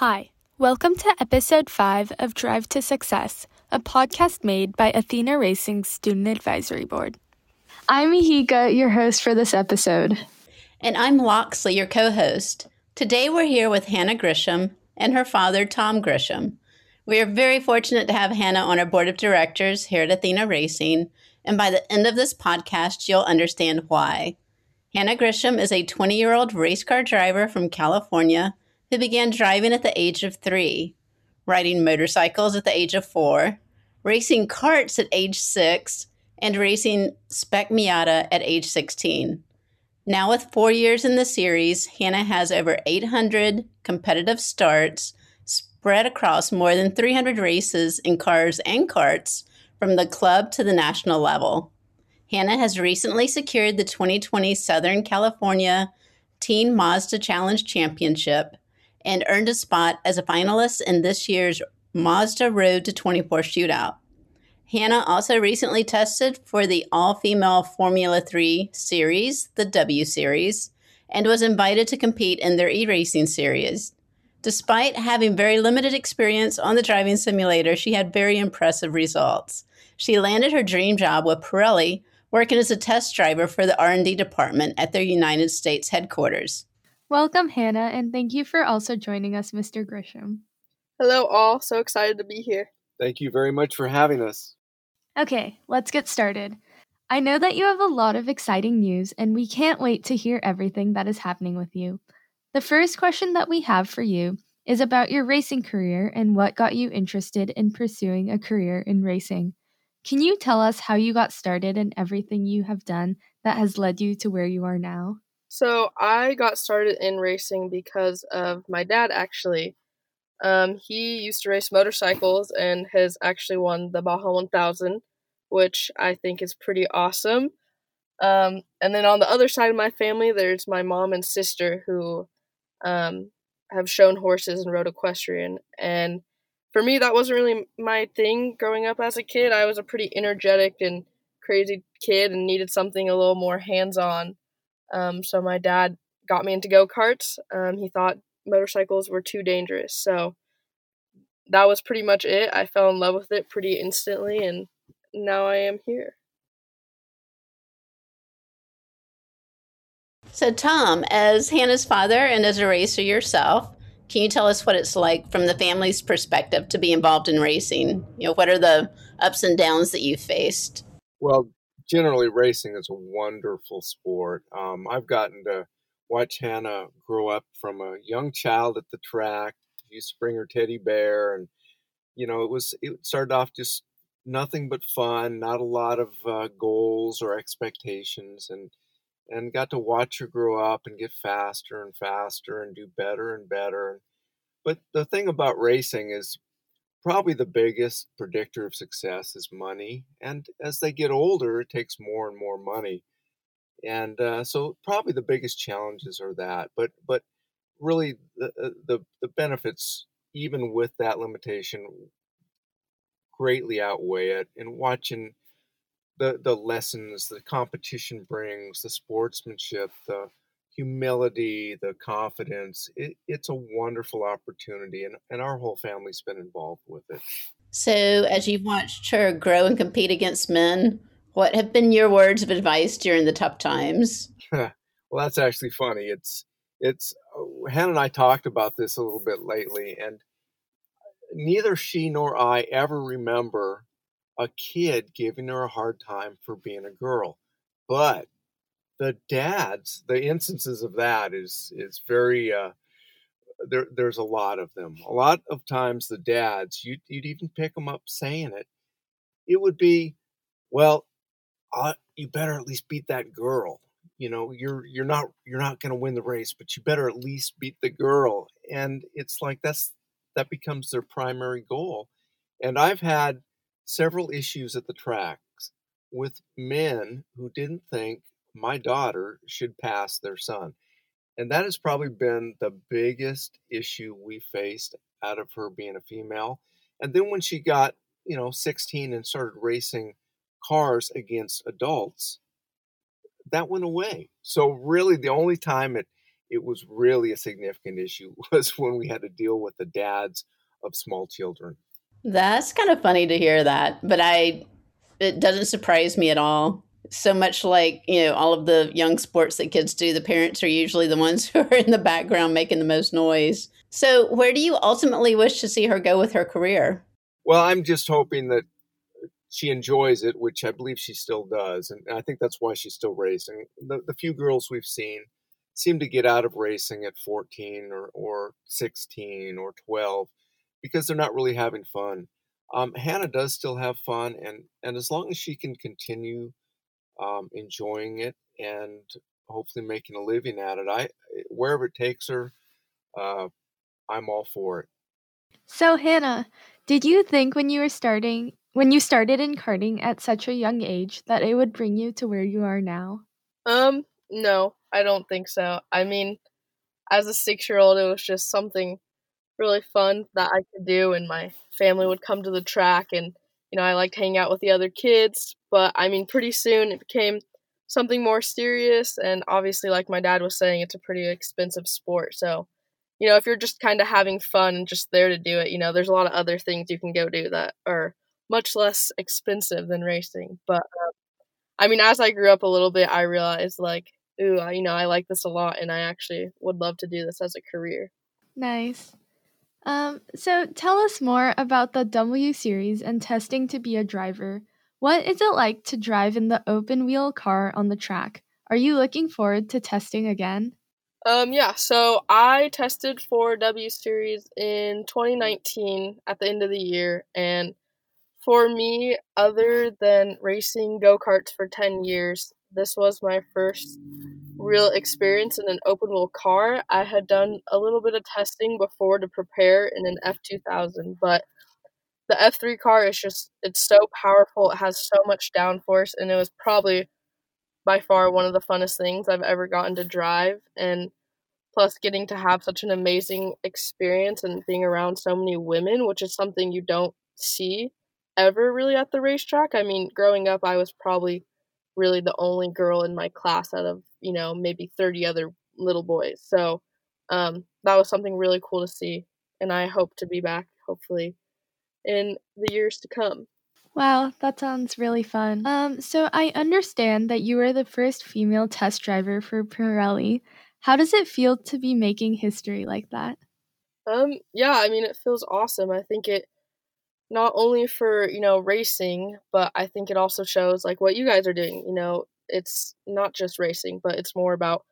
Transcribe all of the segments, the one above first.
Hi, welcome to episode 5 of Drive to Success, a podcast made by Athena Racing's Student Advisory Board. I'm Ihika, your host for this episode. And I'm Loxley, your co host. Today we're here with Hannah Grisham and her father, Tom Grisham. We are very fortunate to have Hannah on our board of directors here at Athena Racing, and by the end of this podcast, you'll understand why. Hannah Grisham is a 20 year old race car driver from California who began driving at the age of three, riding motorcycles at the age of four, racing karts at age six, and racing Spec Miata at age 16. Now, with four years in the series, Hannah has over 800 competitive starts spread across more than 300 races in cars and karts from the club to the national level. Hannah has recently secured the 2020 Southern California Teen Mazda Challenge Championship and earned a spot as a finalist in this year's Mazda Road to 24 shootout. Hannah also recently tested for the all female Formula 3 series, the W Series, and was invited to compete in their e racing series. Despite having very limited experience on the driving simulator, she had very impressive results. She landed her dream job with Pirelli, working as a test driver for the R&D department at their United States headquarters. Welcome, Hannah, and thank you for also joining us, Mr. Grisham. Hello, all. So excited to be here. Thank you very much for having us. Okay, let's get started. I know that you have a lot of exciting news, and we can't wait to hear everything that is happening with you. The first question that we have for you is about your racing career and what got you interested in pursuing a career in racing. Can you tell us how you got started and everything you have done that has led you to where you are now? So I got started in racing because of my dad. Actually, um, he used to race motorcycles and has actually won the Baja 1000, which I think is pretty awesome. Um, and then on the other side of my family, there's my mom and sister who um, have shown horses and rode equestrian. And for me, that wasn't really my thing growing up as a kid. I was a pretty energetic and crazy kid and needed something a little more hands on. Um, so my dad got me into go karts. Um, he thought motorcycles were too dangerous. So that was pretty much it. I fell in love with it pretty instantly, and now I am here. So, Tom, as Hannah's father and as a racer yourself, can you tell us what it's like from the family's perspective to be involved in racing? You know, what are the ups and downs that you've faced? Well, generally racing is a wonderful sport. Um, I've gotten to watch Hannah grow up from a young child at the track. Used to bring her teddy bear, and you know it was it started off just nothing but fun, not a lot of uh, goals or expectations, and and got to watch her grow up and get faster and faster and do better and better. But the thing about racing is probably the biggest predictor of success is money. And as they get older, it takes more and more money. And uh, so probably the biggest challenges are that. But but really the, uh, the the benefits, even with that limitation, greatly outweigh it. And watching the the lessons the competition brings, the sportsmanship, the humility, the confidence. It, it's a wonderful opportunity, and, and our whole family's been involved with it. So, as you've watched her grow and compete against men, what have been your words of advice during the tough times? well, that's actually funny. It's it's uh, Hannah and I talked about this a little bit lately, and neither she nor I ever remember a kid giving her a hard time for being a girl. But the dads, the instances of that is is very uh, there. There's a lot of them. A lot of times, the dads, you you'd even pick them up saying it. It would be, well, uh, you better at least beat that girl. You know, you're you're not you're not going to win the race, but you better at least beat the girl. And it's like that's that becomes their primary goal. And I've had several issues at the tracks with men who didn't think my daughter should pass their son. And that has probably been the biggest issue we faced out of her being a female. And then when she got, you know, 16 and started racing cars against adults, that went away. So really the only time it it was really a significant issue was when we had to deal with the dads of small children. That's kind of funny to hear that, but I it doesn't surprise me at all. So much like, you know, all of the young sports that kids do, the parents are usually the ones who are in the background making the most noise. So, where do you ultimately wish to see her go with her career? Well, I'm just hoping that she enjoys it, which I believe she still does. And I think that's why she's still racing. The, the few girls we've seen seem to get out of racing at 14 or, or 16 or 12 because they're not really having fun. Um, Hannah does still have fun, and, and as long as she can continue um, enjoying it and hopefully making a living at it, I wherever it takes her, uh, I'm all for it. So, Hannah, did you think when you were starting, when you started in karting at such a young age, that it would bring you to where you are now? Um, no, I don't think so. I mean, as a six year old, it was just something really fun that I could do, and my family would come to the track, and you know, I liked hanging out with the other kids. But I mean, pretty soon it became something more serious, and obviously, like my dad was saying, it's a pretty expensive sport. So, you know, if you're just kind of having fun and just there to do it, you know, there's a lot of other things you can go do that are much less expensive than racing. But um, I mean, as I grew up a little bit, I realized like, ooh, you know, I like this a lot, and I actually would love to do this as a career. Nice. Um, so tell us more about the W Series and testing to be a driver. What is it like to drive in the open wheel car on the track? Are you looking forward to testing again? Um, yeah, so I tested for W Series in 2019 at the end of the year, and for me, other than racing go karts for 10 years, this was my first real experience in an open wheel car. I had done a little bit of testing before to prepare in an F2000, but the F3 car is just it's so powerful. It has so much downforce and it was probably by far one of the funnest things I've ever gotten to drive and plus getting to have such an amazing experience and being around so many women, which is something you don't see ever really at the racetrack. I mean, growing up I was probably really the only girl in my class out of you know maybe 30 other little boys so um, that was something really cool to see and i hope to be back hopefully in the years to come Wow, that sounds really fun. Um, so I understand that you were the first female test driver for Pirelli. How does it feel to be making history like that? Um, yeah, I mean it feels awesome. I think it not only for you know racing but i think it also shows like what you guys are doing you know it's not just racing but it's more about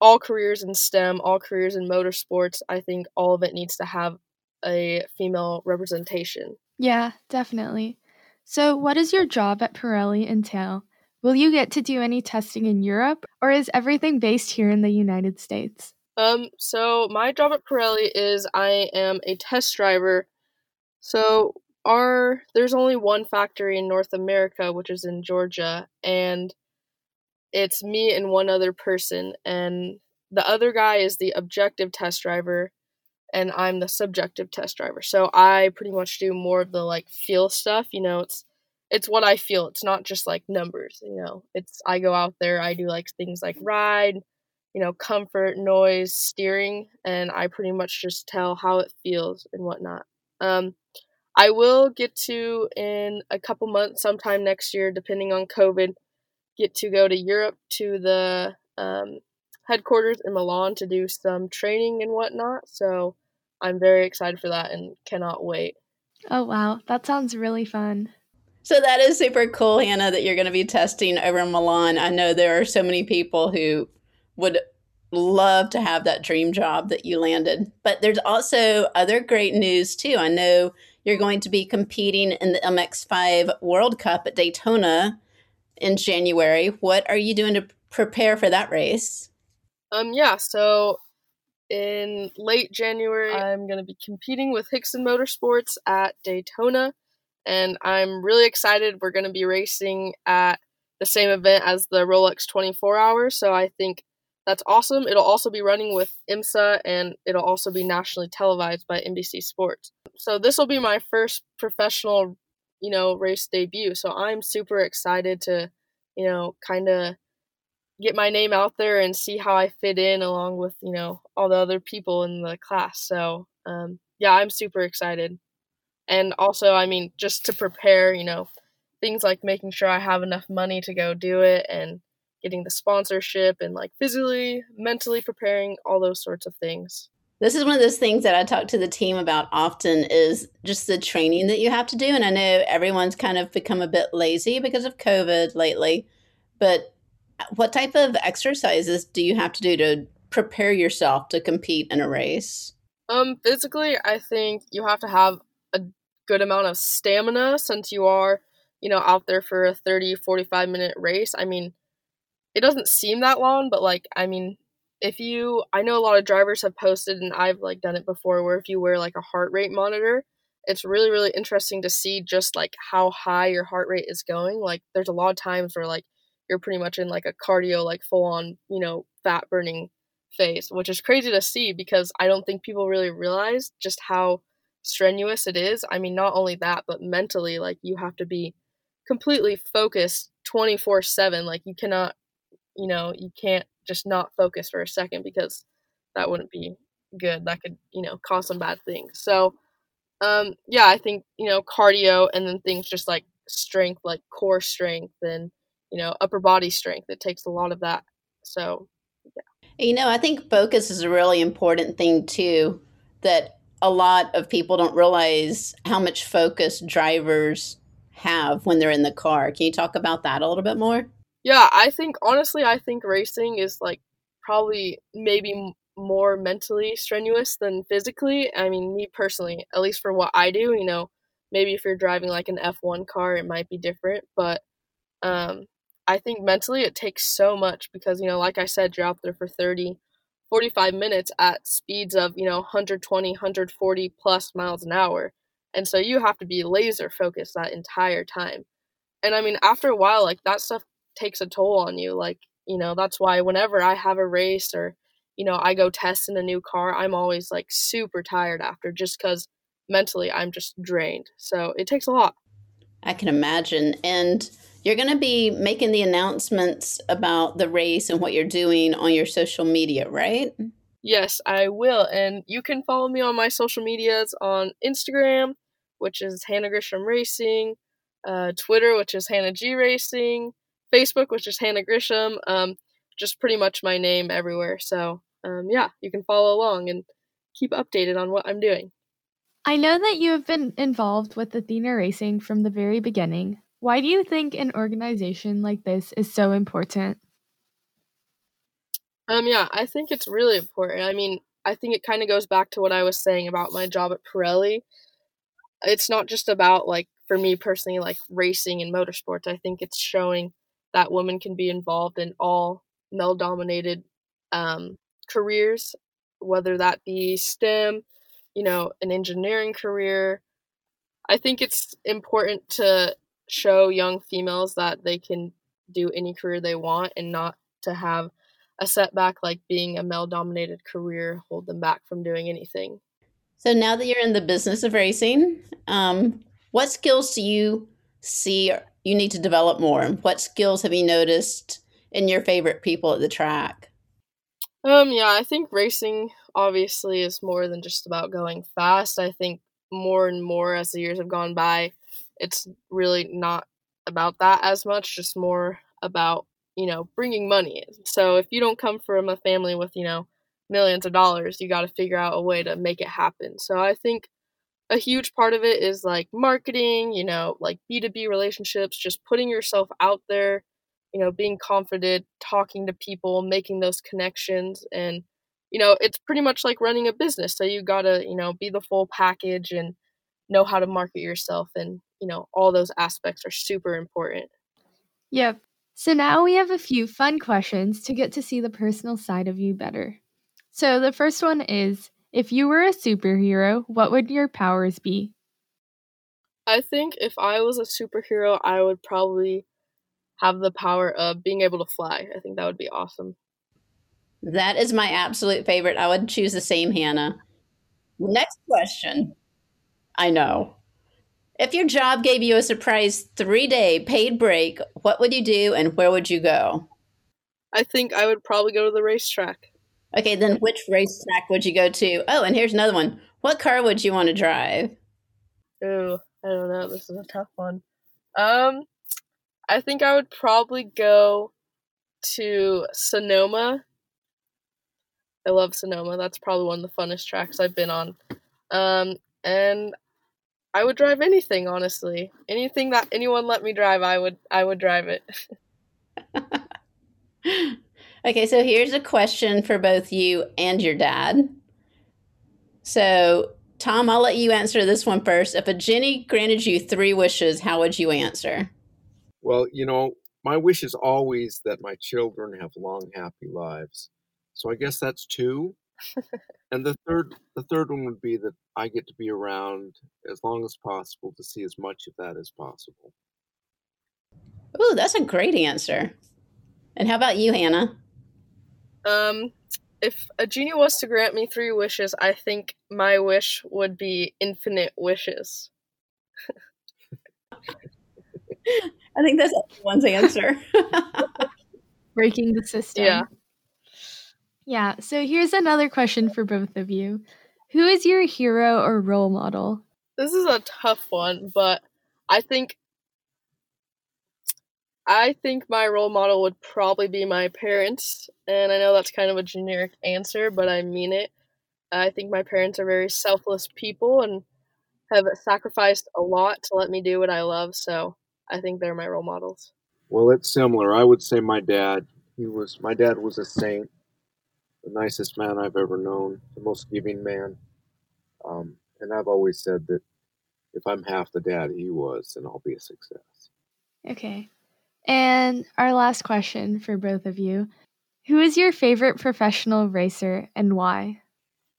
all careers in stem all careers in motorsports i think all of it needs to have a female representation. Yeah definitely. So what does your job at pirelli entail will you get to do any testing in europe or is everything based here in the united states? Um so my job at pirelli is i am a test driver. So our there's only one factory in North America, which is in Georgia, and it's me and one other person, and the other guy is the objective test driver, and I'm the subjective test driver. So I pretty much do more of the like feel stuff. You know, it's it's what I feel. It's not just like numbers. You know, it's I go out there, I do like things like ride, you know, comfort, noise, steering, and I pretty much just tell how it feels and whatnot. Um, I will get to in a couple months, sometime next year, depending on COVID, get to go to Europe to the um, headquarters in Milan to do some training and whatnot. So I'm very excited for that and cannot wait. Oh, wow. That sounds really fun. So that is super cool, Hannah, that you're going to be testing over in Milan. I know there are so many people who would love to have that dream job that you landed. But there's also other great news, too. I know you're going to be competing in the MX5 World Cup at Daytona in January. What are you doing to prepare for that race? Um, yeah, so in late January, I'm going to be competing with Hixon Motorsports at Daytona, and I'm really excited. We're going to be racing at the same event as the Rolex 24 Hours, so I think that's awesome. It'll also be running with IMSA and it'll also be nationally televised by NBC Sports. So this will be my first professional, you know, race debut. So I'm super excited to, you know, kind of get my name out there and see how I fit in along with, you know, all the other people in the class. So, um, yeah, I'm super excited. And also, I mean, just to prepare, you know, things like making sure I have enough money to go do it and getting the sponsorship and like physically, mentally preparing, all those sorts of things. This is one of those things that I talk to the team about often is just the training that you have to do. And I know everyone's kind of become a bit lazy because of COVID lately, but what type of exercises do you have to do to prepare yourself to compete in a race? Um, physically, I think you have to have a good amount of stamina since you are, you know, out there for a 30, 45 minute race. I mean, it doesn't seem that long, but like, I mean, if you, I know a lot of drivers have posted, and I've like done it before, where if you wear like a heart rate monitor, it's really, really interesting to see just like how high your heart rate is going. Like, there's a lot of times where like you're pretty much in like a cardio, like full on, you know, fat burning phase, which is crazy to see because I don't think people really realize just how strenuous it is. I mean, not only that, but mentally, like you have to be completely focused 24 7. Like you cannot, you know, you can't just not focus for a second because that wouldn't be good. That could, you know, cause some bad things. So, um, yeah, I think, you know, cardio and then things just like strength, like core strength and, you know, upper body strength. It takes a lot of that. So, yeah. You know, I think focus is a really important thing too, that a lot of people don't realize how much focus drivers have when they're in the car. Can you talk about that a little bit more? Yeah, I think honestly, I think racing is like probably maybe more mentally strenuous than physically. I mean, me personally, at least for what I do, you know, maybe if you're driving like an F1 car, it might be different, but um I think mentally it takes so much because, you know, like I said, you're out there for 30, 45 minutes at speeds of, you know, 120, 140 plus miles an hour. And so you have to be laser focused that entire time. And I mean, after a while, like that stuff takes a toll on you. Like, you know, that's why whenever I have a race or, you know, I go test in a new car, I'm always like super tired after just because mentally I'm just drained. So it takes a lot. I can imagine. And you're going to be making the announcements about the race and what you're doing on your social media, right? Yes, I will. And you can follow me on my social medias on Instagram, which is Hannah Grisham Racing, uh, Twitter, which is Hannah G Racing, Facebook, which is Hannah Grisham. Um, just pretty much my name everywhere. So, um, yeah, you can follow along and keep updated on what I'm doing. I know that you have been involved with Athena Racing from the very beginning. Why do you think an organization like this is so important? Um, yeah, I think it's really important. I mean, I think it kind of goes back to what I was saying about my job at Pirelli. It's not just about like for me personally, like racing and motorsports. I think it's showing that women can be involved in all male-dominated um, careers, whether that be STEM, you know, an engineering career. I think it's important to show young females that they can do any career they want and not to have a setback like being a male dominated career hold them back from doing anything. So now that you're in the business of racing, um, what skills do you see you need to develop more? And What skills have you noticed in your favorite people at the track? Um, yeah, I think racing obviously is more than just about going fast. I think more and more as the years have gone by, it's really not about that as much, just more about, you know, bringing money. So if you don't come from a family with, you know, millions of dollars, you got to figure out a way to make it happen. So I think a huge part of it is like marketing, you know, like B2B relationships, just putting yourself out there, you know, being confident, talking to people, making those connections and you know, it's pretty much like running a business. So you got to, you know, be the full package and know how to market yourself and you know all those aspects are super important. Yep. So now we have a few fun questions to get to see the personal side of you better. So the first one is if you were a superhero what would your powers be? I think if i was a superhero i would probably have the power of being able to fly. I think that would be awesome. That is my absolute favorite. I would choose the same hannah. Next question. I know. If your job gave you a surprise three day paid break, what would you do and where would you go? I think I would probably go to the racetrack. Okay, then which racetrack would you go to? Oh, and here's another one. What car would you want to drive? Ooh, I don't know. This is a tough one. Um, I think I would probably go to Sonoma. I love Sonoma. That's probably one of the funnest tracks I've been on. Um, and I would drive anything, honestly. Anything that anyone let me drive, I would I would drive it. okay, so here's a question for both you and your dad. So, Tom, I'll let you answer this one first. If a genie granted you three wishes, how would you answer? Well, you know, my wish is always that my children have long, happy lives. So I guess that's two. and the third, the third one would be that I get to be around as long as possible to see as much of that as possible. Oh, that's a great answer. And how about you, Hannah? Um, if a genie was to grant me three wishes, I think my wish would be infinite wishes. I think that's everyone's answer. Breaking the system. Yeah. Yeah. So here's another question for both of you. Who is your hero or role model? This is a tough one, but I think I think my role model would probably be my parents, and I know that's kind of a generic answer, but I mean it. I think my parents are very selfless people and have sacrificed a lot to let me do what I love, so I think they're my role models. Well, it's similar. I would say my dad. He was my dad was a saint, the nicest man I've ever known, the most giving man. Um, and I've always said that if I'm half the dad he was, then I'll be a success. Okay. And our last question for both of you Who is your favorite professional racer and why?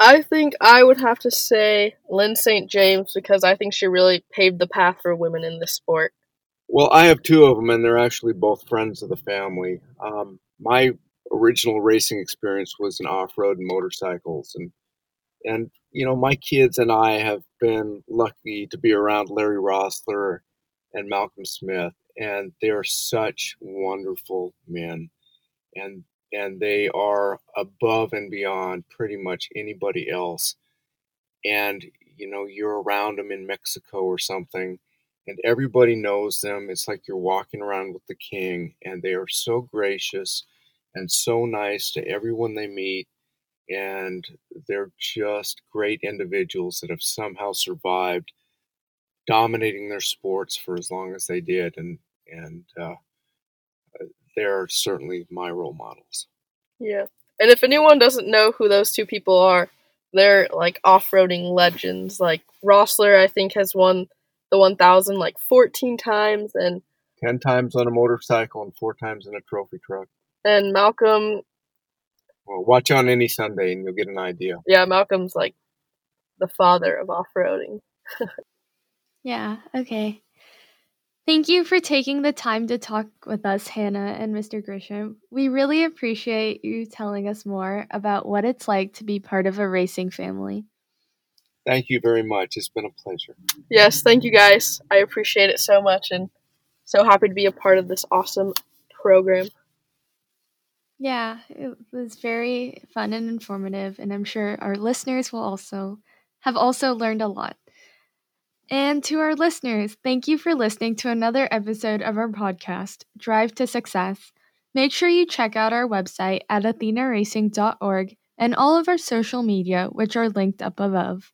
I think I would have to say Lyn St. James because I think she really paved the path for women in this sport. Well, I have two of them, and they're actually both friends of the family. Um, my original racing experience was in off-road and motorcycles, and and you know my kids and I have been lucky to be around Larry Roeseler and Malcolm Smith, and they are such wonderful men and and they are above and beyond pretty much anybody else and you know you're around them in Mexico or something and everybody knows them it's like you're walking around with the king and they are so gracious and so nice to everyone they meet and they're just great individuals that have somehow survived dominating their sports for as long as they did, and and uh, they're certainly my role models. Yeah, and if anyone doesn't know who those two people are, they're like off-roading legends. Like Roeseler, I think has won the 1000 like 14 times, and 10 times on a motorcycle and four times in a trophy truck. And Malcolm. Well, watch on any Sunday and you'll get an idea. Yeah, Malcolm's like the father of off-roading. Yeah, okay. Thank you for taking the time to talk with us, Hannah and Mr. Grisham. We really appreciate you telling us more about what it's like to be part of a racing family. Thank you very much. It's been a pleasure. Yes, thank you guys. I appreciate it so much and so happy to be a part of this awesome program. Yeah, it was very fun and informative, and I'm sure our listeners will also have also learned a lot. And to our listeners, thank you for listening to another episode of our podcast, Drive to Success. Make sure you check out our website at athenaracing.org and all of our social media, which are linked up above.